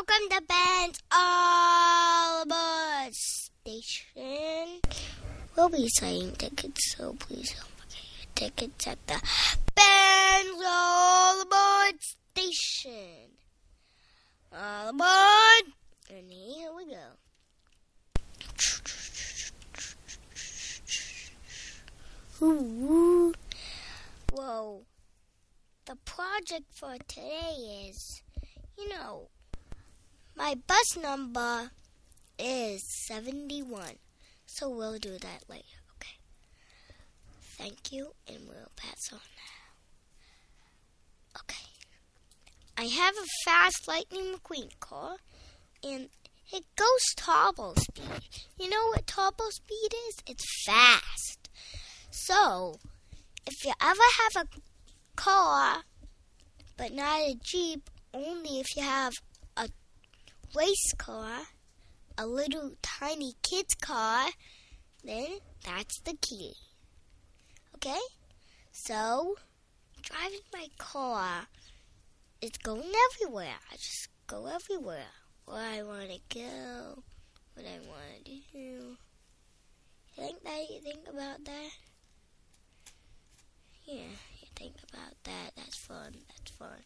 Welcome to Ben's All Aboard Station. We'll be selling tickets, so please don't forget your tickets at the Ben's All Aboard Station. All aboard! And here we go. Whoa. The project for today is, you know, my bus number is 71. So we'll do that later, okay? Thank you, and we'll pass on now. Okay. I have a fast Lightning McQueen car, and it goes turbo speed. You know what turbo speed is? It's fast. So, if you ever have a car, but not a Jeep, only if you have a race car, a little tiny kid's car, then that's the key. Okay? So, driving my car it's going everywhere. I just go everywhere. Where I want to go, what I want to do. You think that you think about that? Yeah, you think about that. That's fun. That's fun.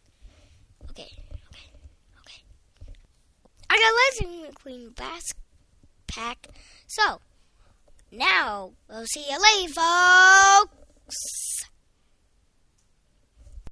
Okay, okay, okay. Got Lightning McQueen backpack. So, now we'll see you later.